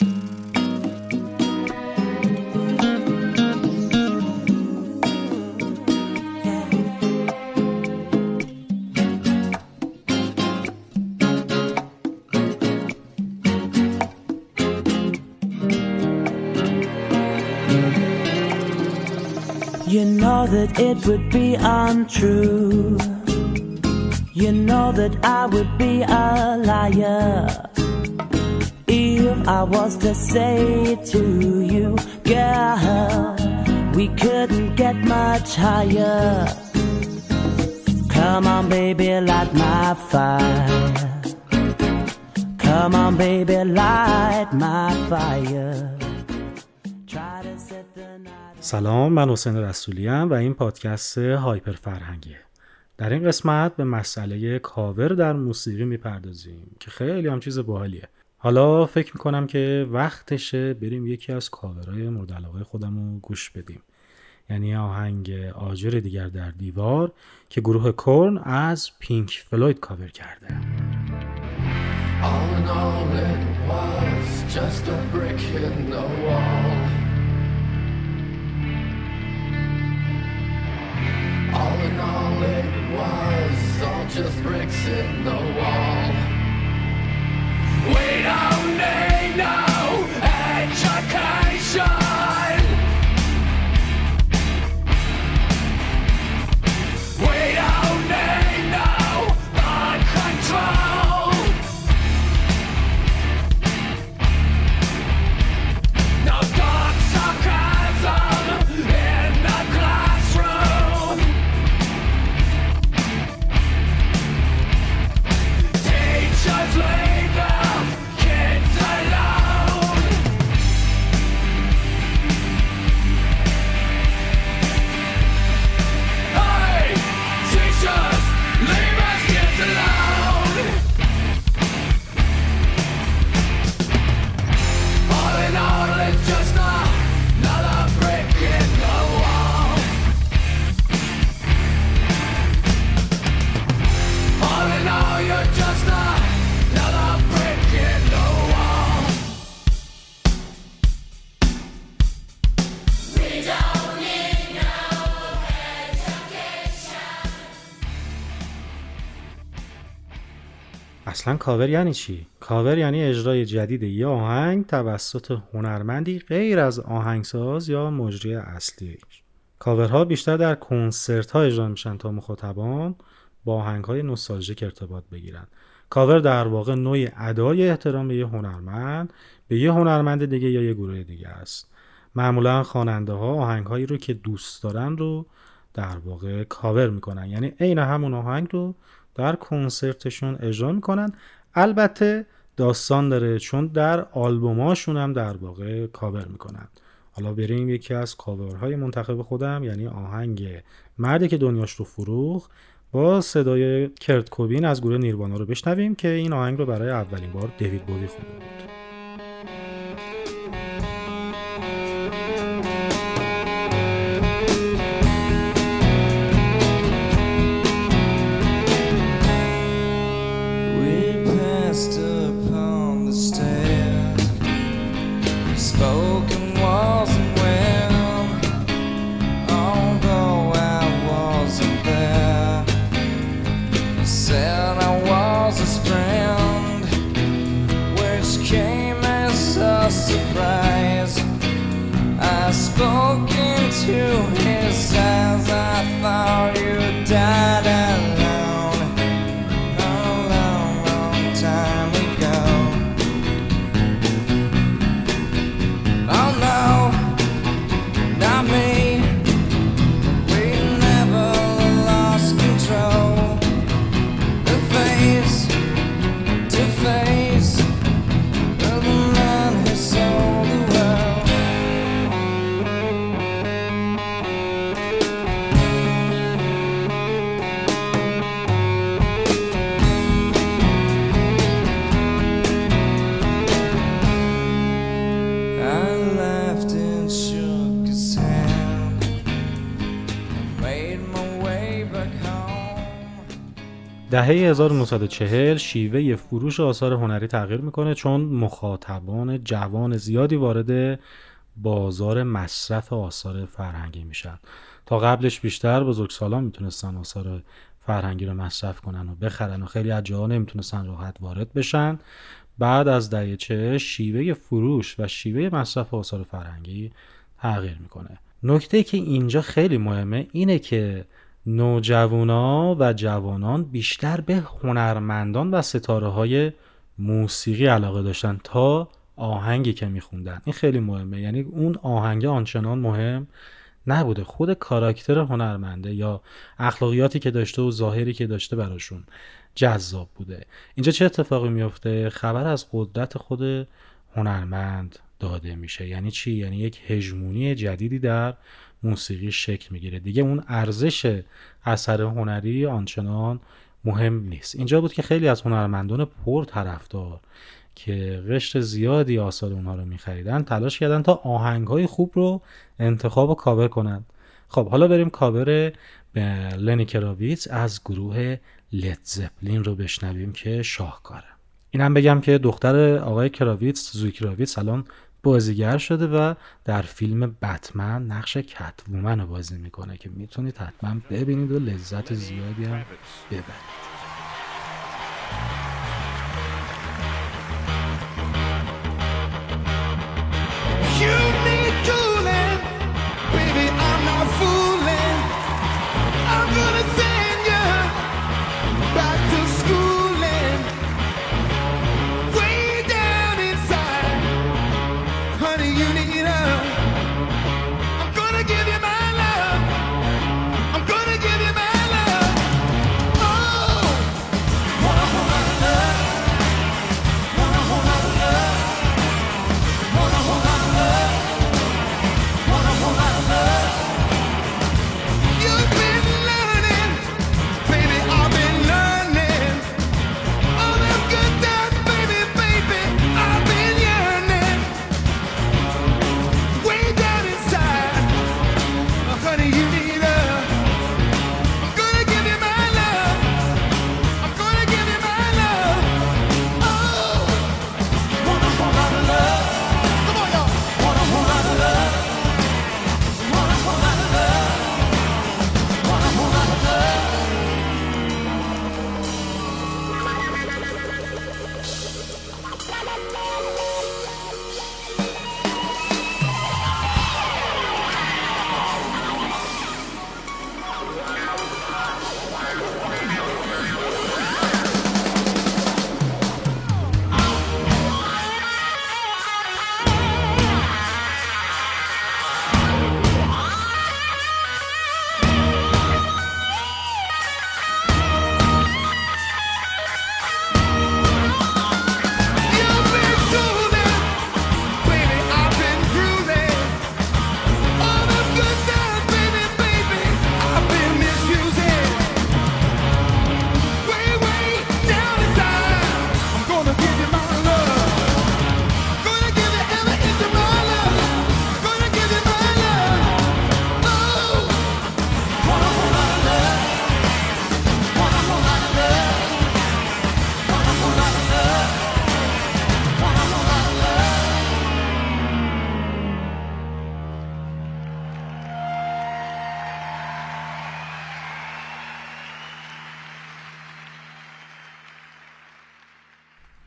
You know that it would be untrue. You know that I would be a liar I was to say to you, girl, we couldn't get much higher. Come on, baby, light my fire. Come on, baby, light my fire. سلام من حسین رسولی و این پادکست هایپر فرهنگیه در این قسمت به مسئله کاور در موسیقی می‌پردازیم که خیلی هم چیز باحالیه حالا فکر می‌کنم که وقتشه بریم یکی از کاورهای مورد علاقه خودم رو گوش بدیم. یعنی آهنگ آجر دیگر در دیوار که گروه کورن از پینک فلوید کاور کرده. All in all it was all just bricks in the wall. We don't need no اصلا کاور یعنی چی؟ کاور یعنی اجرای جدید یه آهنگ توسط هنرمندی غیر از آهنگساز یا مجری اصلی کاورها بیشتر در کنسرت ها اجرا میشن تا مخاطبان با آهنگ های نوستالژیک ارتباط بگیرن. کاور در واقع نوع ادای احترام به یه هنرمند به یه هنرمند دیگه یا یه گروه دیگه است. معمولا خواننده ها آهنگ هایی رو که دوست دارن رو در واقع کاور می‌کنن. یعنی عین همون آهنگ رو در کنسرتشون اجرا می‌کنن. البته داستان داره چون در آلبوماشون هم در واقع کاور می‌کنن. حالا بریم یکی از کاورهای منتخب خودم یعنی آهنگ مردی که دنیاش رو فروخ با صدای کرت کوبین از گروه نیروانا رو بشنویم که این آهنگ رو برای اولین بار دیوید بوی خونده بود. دهه 1940 شیوه فروش آثار هنری تغییر می‌کنه چون مخاطبان جوان زیادی وارد بازار مصرف آثار فرهنگی میشن. تا قبلش بیشتر بزرگسالان می‌تونستن آثار فرهنگی رو مصرف کنن و بخرن و خیلی از جاها نمی‌تونستن راحت وارد بشن. بعد از دهه چه شیوه فروش و شیوه مصرف آثار فرهنگی تغییر می‌کنه. نکته که اینجا خیلی مهمه اینه که نوجوانا و جوانان بیشتر به هنرمندان و ستاره های موسیقی علاقه داشتن تا آهنگی که میخوندن. این خیلی مهمه. یعنی اون آهنگ آنچنان مهم نبوده. خود کاراکتر هنرمنده یا اخلاقیاتی که داشته و ظاهری که داشته براشون جذاب بوده. اینجا چه اتفاقی میفته خبر از قدرت خود هنرمند داده میشه. یعنی چی؟ یعنی یک هژمونی جدیدی در موسیقی شکل می‌گیره. دیگه اون ارزش اثر هنری آنچنان مهم نیست. اینجا بود که خیلی از هنرمندان پر طرفدار که قشر زیادی آثار اونها رو میخریدن تلاش کردن تا آهنگ های خوب رو انتخاب و کاور کنند. خب حالا بریم کاور لنی کراویتس از گروه لید زپلین رو بشنویم که شاهکاره. اینم بگم که دختر آقای کراویتس زوی کراویتس الان بازیگر شده و در فیلم بتمن نقش کت رو بازی می‌کنه که می‌تونید حتما ببینید و لذت زیادی هم ببرید.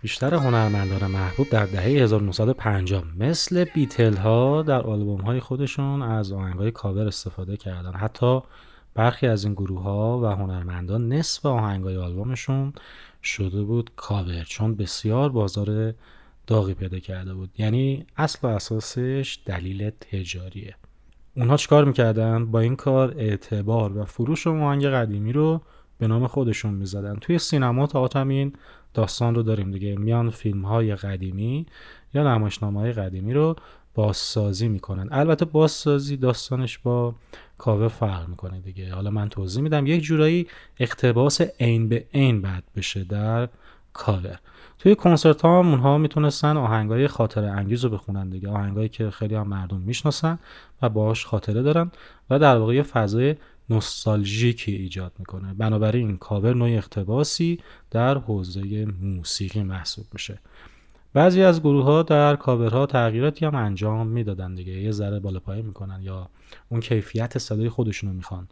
بیشتر هنرمندان محبوب در دهه 1950 مثل بیتل ها در آلبوم های خودشون از آهنگ های کاور استفاده کردن. حتی برخی از این گروه ها و هنرمندان نصف آهنگ های آلبومشون شده بود کاور چون بسیار بازار داغی پیدا کرده بود. یعنی اصل و اساسش دلیل تجاریه. اونها چیکار می‌کردن؟ با این کار اعتبار و فروش آهنگ قدیمی رو به نام خودشون می‌زدن. توی سینما تا همین داستان رو داریم دیگه. میان فیلم های قدیمی یا نمایشنامه های قدیمی رو بازسازی می‌کنن. البته بازسازی داستانش با کاوه فرق می‌کنه دیگه. حالا من توضیح میدم. یک جورایی اقتباس عین به عین بعد بشه در کاور توی کنسرت ها اونها می‌تونستن آهنگای خاطر انگیز رو بخونن دیگه. آهنگایی که خیلی هم مردم می‌شناسن و باش خاطره دارن و در واقع فضای نوستالژیکی ایجاد می‌کنه. بنابراین کاور نوع اقتباسی در حوزه موسیقی محسوب میشه. بعضی از گروه ها در کاورها تغییراتی هم انجام می‌دادن دیگه. یه ذره بالا می‌کنن یا اون کیفیت صدای خودشون رو می‌خوان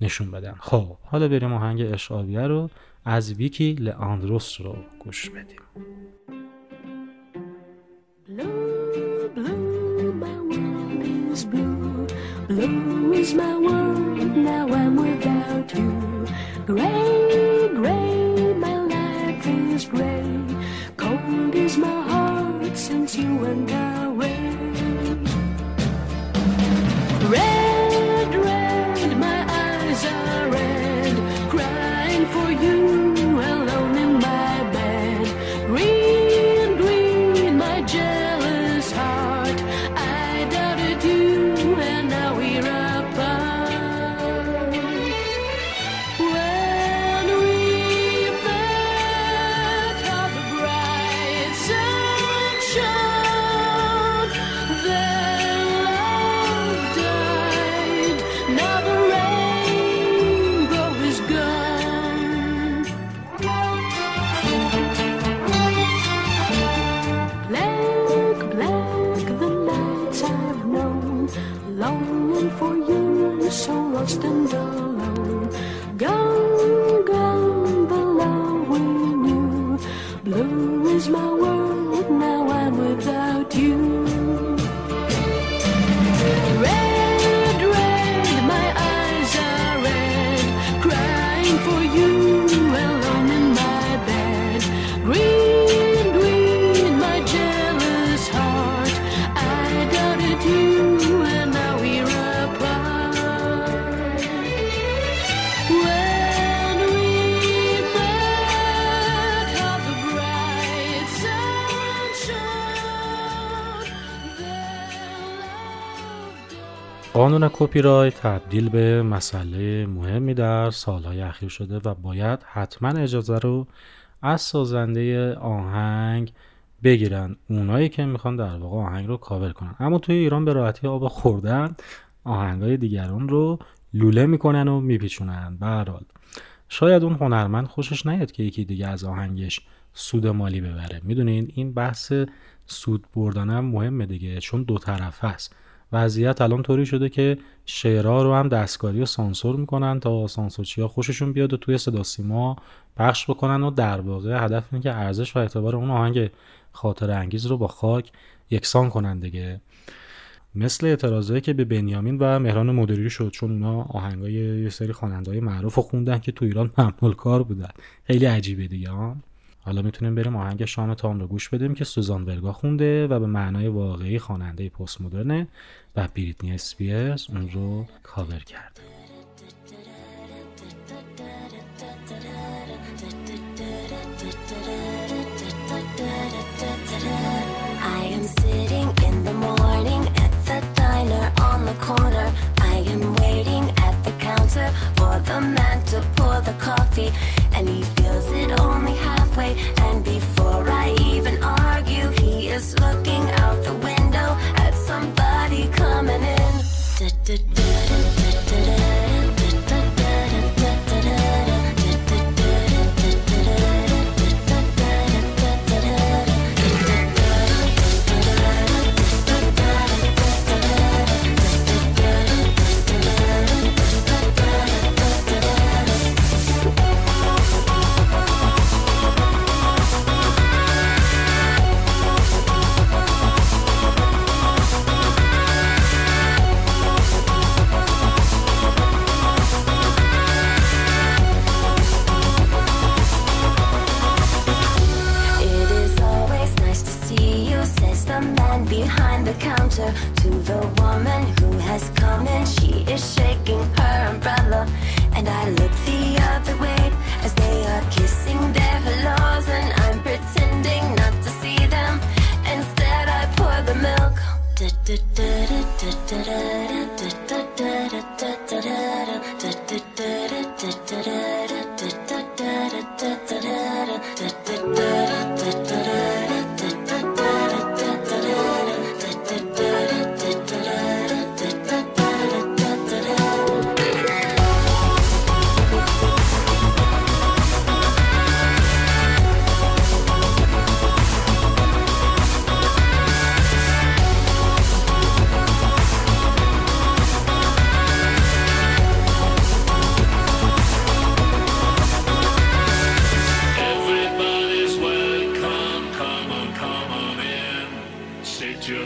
نشون بدن. خب حالا بریم آهنگ اشعاویه رو از ویکی لآندروس رو گوش بدیم. Blue is my world, I'm without you. Gray, gray, my life is gray. Cold is my heart since you went away. Red, کپی رایت تبدیل به مسئله مهمی در سالهای اخیر شده و باید حتما اجازه رو از سازنده آهنگ بگیرن. اونایی که می‌خوان در واقع آهنگ رو کاور کنن. اما توی ایران به راحتی آب خوردن آهنگای دیگران رو لوله می‌کنن و میپیچونن. به شاید اون هنرمند خوشش نیاد که یکی دیگه از آهنگش سود مالی ببره. می‌دونین این بحث سود بردن هم مهمه دیگه چون دو طرف است. وضعیت الان طوری شده که شعرها رو هم دستکاری و سانسور می‌کنن تا سانسورچی ها خوششون بیاد و توی صدا سیما پخش بکنن و در واقع هدف اینه که ارزش و اعتبار اون آهنگ خاطر انگیز رو با خاک یکسان کنن دیگه. مثل اعتراضایی که به بنیامین و مهران مدیری شد چون اونا آهنگای یه سری خواننده‌های معروف رو خوندن که تو ایران ممنوع کار بودن. خیلی عجیبه دیگه ها حالا می‌تونیم بریم آهنگ شام تام رو گوش بدیم که سوزان ورگا خونده و به معنای واقعی خواننده پست مدرنه و بریتنی اسپیرز اون رو کاور کرده for the man to pour the coffee, and he feels it only halfway and be free.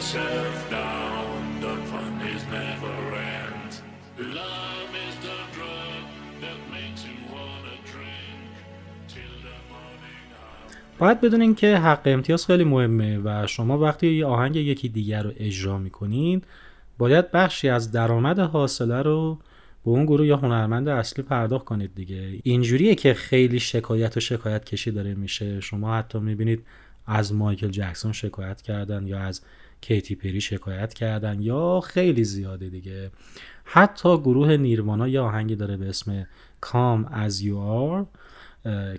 Yourself down, the fun is never ends. Love is the drug that makes you wanna drink till the morning hour. باید بدونین که حق امتیاز خیلی مهمه و شما وقتی یه آهنگ یکی دیگر رو اجرا می‌کنین باید بخشی از درآمد حاصله رو به اون گروه یا هنرمند اصلی پرداخت کنید دیگه اینجوریه که خیلی شکایت و شکایت کشی داره میشه شما حتی می‌بینید از مایکل جکسون شکایت کردن یا از کیتی پری شکایت کردن. یا خیلی زیاده دیگه. حتی گروه نیروانا یه آهنگی داره به اسم Come As You Are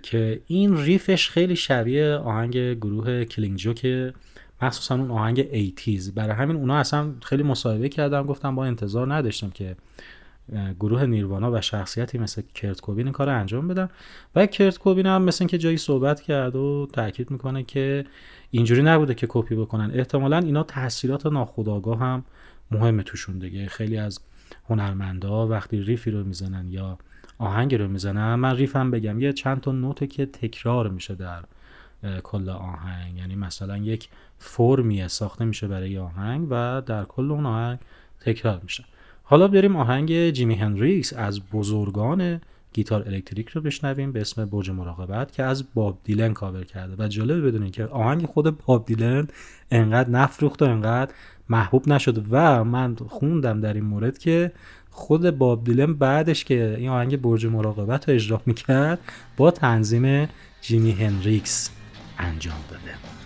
که این riff ش خیلی شبیه آهنگ گروه Killing Joke ئه مخصوصا اون آهنگ Eighties. برای همین اونا اصلا خیلی مصاحبه کردن گفتن ما انتظار نداشتم که گروه نیروانا و شخصیتی مثل کرت کوبین کار انجام بدن. و کرت کوبین هم مثل که جایی صحبت کرد و تاکید می‌کنه که اینجوری نبوده که کپی بکنن. احتمالا اینا تاثیرات ناخودآگاه هم مهمه توشون دیگه. خیلی از هنرمندا وقتی ریفی رو می‌زنن یا آهنگی رو می‌زنن من ریفم بگم یه چند تا نوته که تکرار میشه در کل آهنگ. یعنی مثلا یک فرمیه ساخته میشه برای آهنگ و در کل اون آهنگ تکرار میشه. حالا بریم آهنگ جیمی هنریکس از بزرگان گیتار الکتریک رو بشنویم به اسم برج مراقبت که از باب دیلن کاور کرده و جالبه بدونین که آهنگ خود باب دیلن انقدر نفروخت و انقدر محبوب نشد و من خوندم در این مورد که خود باب دیلن بعدش که این آهنگ برج مراقبت رو اجرا می‌کرد با تنظیم جیمی هنریکس انجام داده.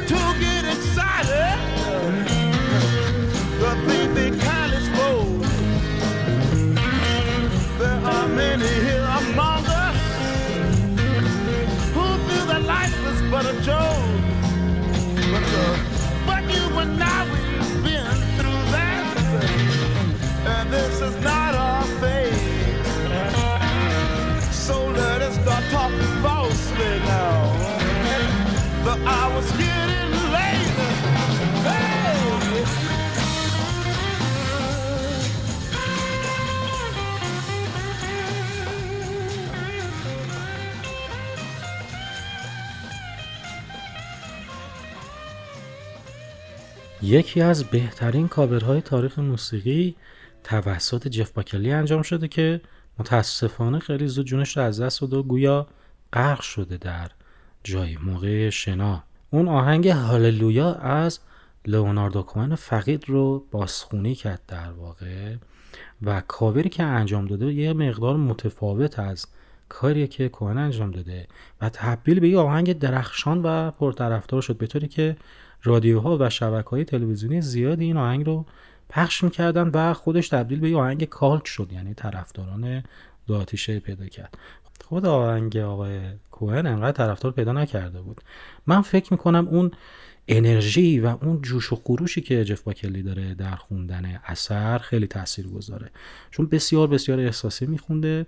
to get excited. The be kindly spoke. There are many here among us who feel that life is but a joke. But, but you and I, we've been through that. And this is not یکی از بهترین کاورهای تاریخ موسیقی توسط جف باکلی انجام شده که متاسفانه خیلی زود جونش رو از دست داد و گویا غرق شده در جای موقع شنا. اون آهنگ هاللویا از لئوناردو کوهن فقید رو بازخونی کرد در واقع و کاوری که انجام داده یه مقدار متفاوت از کاریه که کوهن انجام داده و تبدیل به یه آهنگ درخشان و پرطرفدار شد به طوری که رادیوها و شبکه های تلویزیونی زیادی این آهنگ رو پخش می‌کردن و خودش تبدیل به یه آهنگ کالک شد یعنی طرفداران دو آتیشه پیدا کرد. خود آهنگ آقای کوهن انقدر طرفدار پیدا نکرده بود. من فکر می‌کنم اون انرژی و اون جوش و خروشی که جف باکلی داره در خوندن اثر خیلی تاثیر گذاره چون بسیار بسیار احساسی میخونده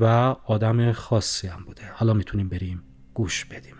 و آدم خاصی هم بوده. حالا می‌تونیم بریم گوش بدیمش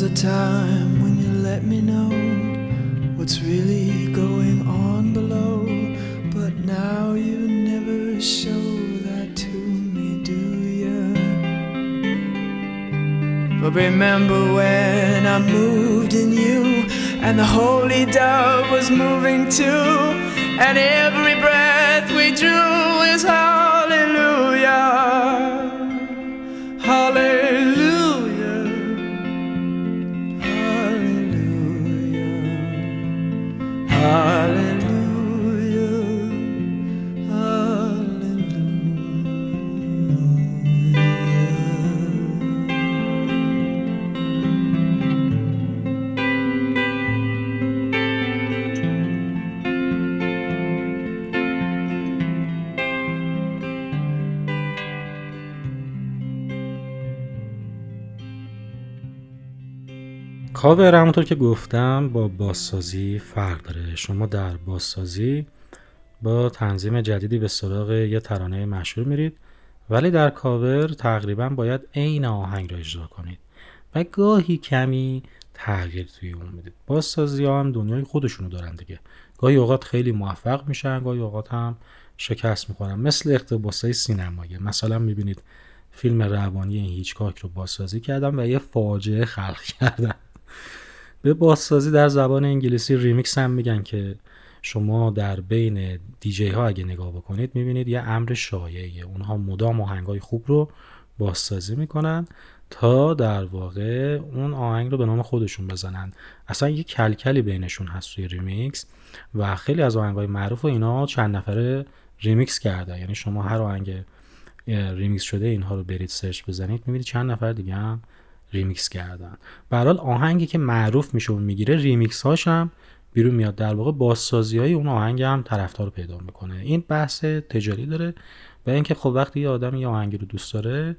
Was a time when you let me know what's really going on below, but now you never show that to me, do you? But remember when I moved in you, and the holy dove was moving too, and every breath we drew is hallelujah. کاور همونطور که گفتم با بازسازی فرق داره. شما در بازسازی با تنظیم جدیدی به سراغ یه ترانه مشهور میرید ولی در کاور تقریبا باید عین آهنگ را اجرا کنید و گاهی کمی تغییر توی اون می‌دید. بازسازی هم دنیای خودشونو دارن دیگه. گاهی اوقات خیلی موفق میشن گاهی اوقات هم شکست می‌خورن. مثل اقتباس های سینمایی. مثلا می‌بینید فیلم روانی هیچکاک رو بازسازی کردن و یه فاجعه خلق کردن به بازسازی در زبان انگلیسی ریمیکس هم میگن که شما در بین دیجی ها اگه نگاه بکنید می‌بینید یه امر شایعیه اونها مدام آهنگ های خوب رو بازسازی می‌کنن تا در واقع اون آهنگ رو به نام خودشون بزنن. اصلا یه کلکلی بینشون هست توی ریمیکس و خیلی از آهنگ های معروف و اینا چند نفره ریمیکس کرده یعنی شما هر آهنگ ریمیکس شده اینها رو برید سرچ بزنید می‌بینید چند نفر دیگه هم ریمیکس کردن. به هر حال آهنگی که معروف میشه و می‌گیره ریمیکس هاش هم بیرون میاد. در واقع بازسازی های اون آهنگ هم طرفدار پیدا می‌کنه. این بحث تجاری داره و اینکه خب وقتی یه آدم یه آهنگی رو دوست داره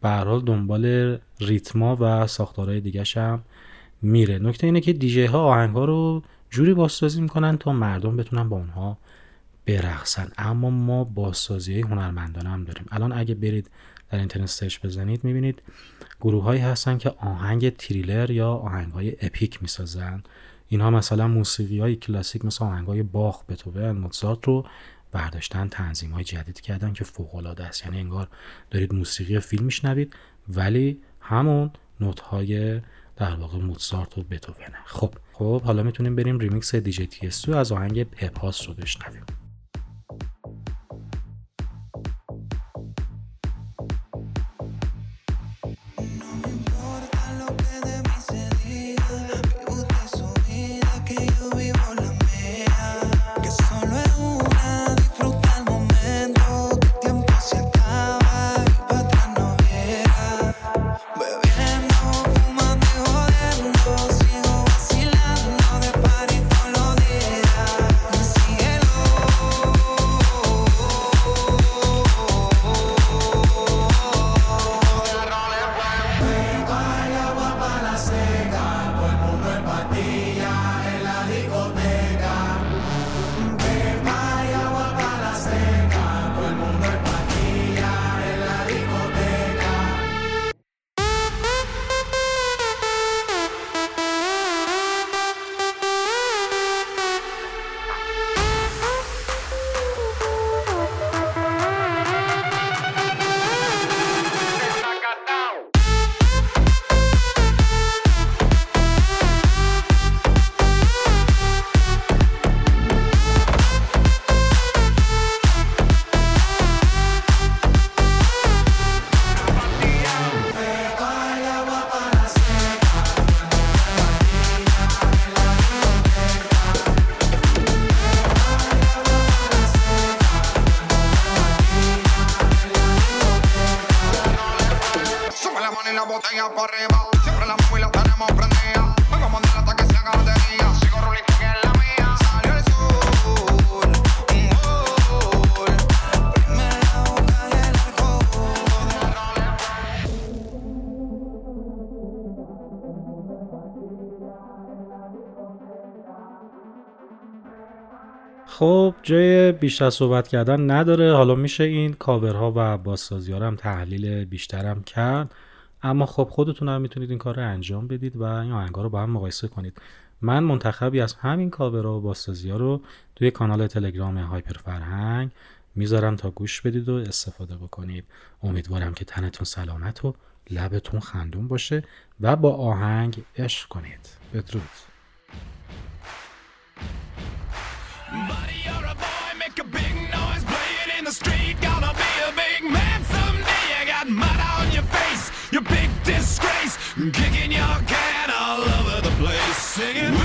به هر حال دنبال ریتما و ساختارهای دیگه هم میره. نکته اینه که دیجی ها آهنگ ها رو جوری بازسازی می‌کنن تا مردم بتونن با اونها برقصن. اما ما بازسازی های هنرمندانه هم داریم. الان اگه برید در اینترنت سرچ بزنید می‌بینید گروه هایی هستن که آهنگ تریلر یا آهنگ های اپیک می‌سازن. اینها مثلا موسیقی های کلاسیک مثل آهنگ های باخ بتوون موزارت رو برداشتن تنظیم های جدید کردن که فوق العاده است. یعنی انگار دارید موسیقی فیلم میشنوید ولی همون نوت های در واقع موزارت و بتوونه خب خب حالا می‌تونیم بریم ریمیکس DJ Tiësto از آهنگ Pepas رو بشنویم. خب جای بیشتر صحبت کردن نداره. حالا میشه این کاورها و بازسازی هم تحلیل بیشترم کرد. اما خب خودتون هم می‌تونید این کار رو انجام بدید و این آهنگا رو با هم مقایسه کنید. من منتخبی از همین کاورها و بازسازی رو توی کانال تلگرام هایپر فرهنگ می‌ذارم تا گوش بدید و استفاده بکنید. امیدوارم که تنتون سلامت و لبتون خندون باشه و با آهنگ عشق کنید. بدرود. Buddy, you're a boy, make a big noise, play it in the street. Gonna be a big man someday. You got mud on your face, you big disgrace. Kicking your can all over the place, singing,